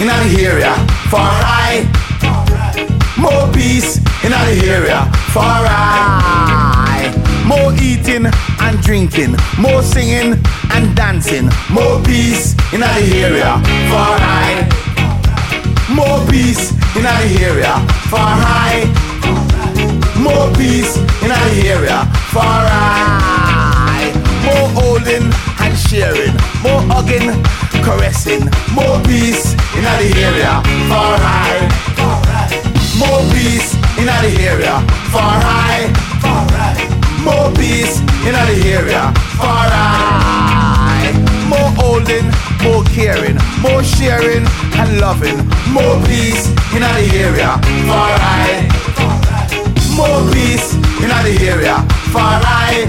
in the area, far high. More peace in the area, far high. More eating and drinking, more singing and dancing, more peace in the area, far high. More peace in the area, far high. More peace in the area, far high. In the area, far high. Far right. More peace in the area, far high. More holding, more caring, more sharing and loving. More peace in the area, far high. More peace in the area, far high.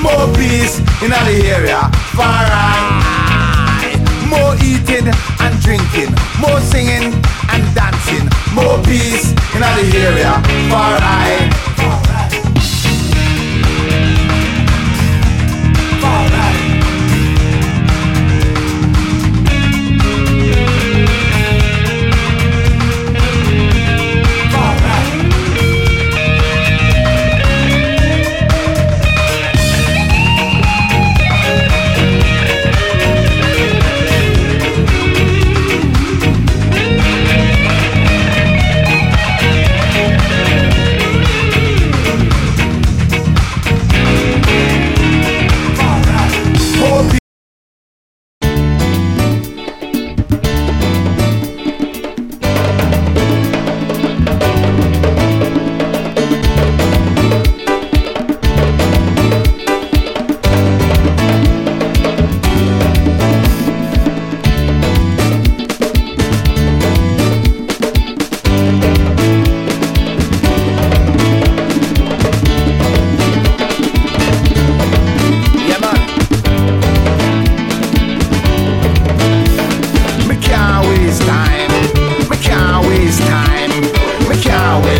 More peace in the area, far high. Peace in the area, far high.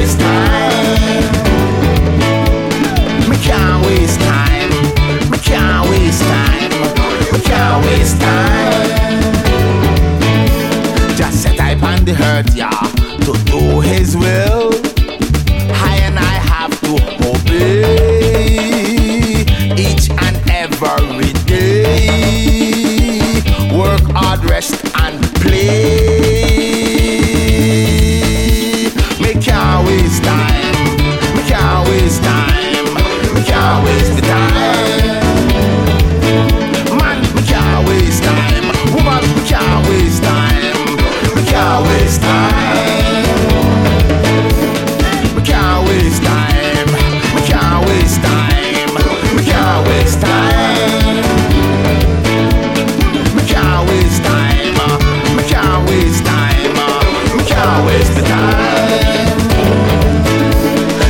waste can't waste time. We can't waste time. We can't waste time. Just set I on hurt, yeah, to do His will. I and I have to obey each and every.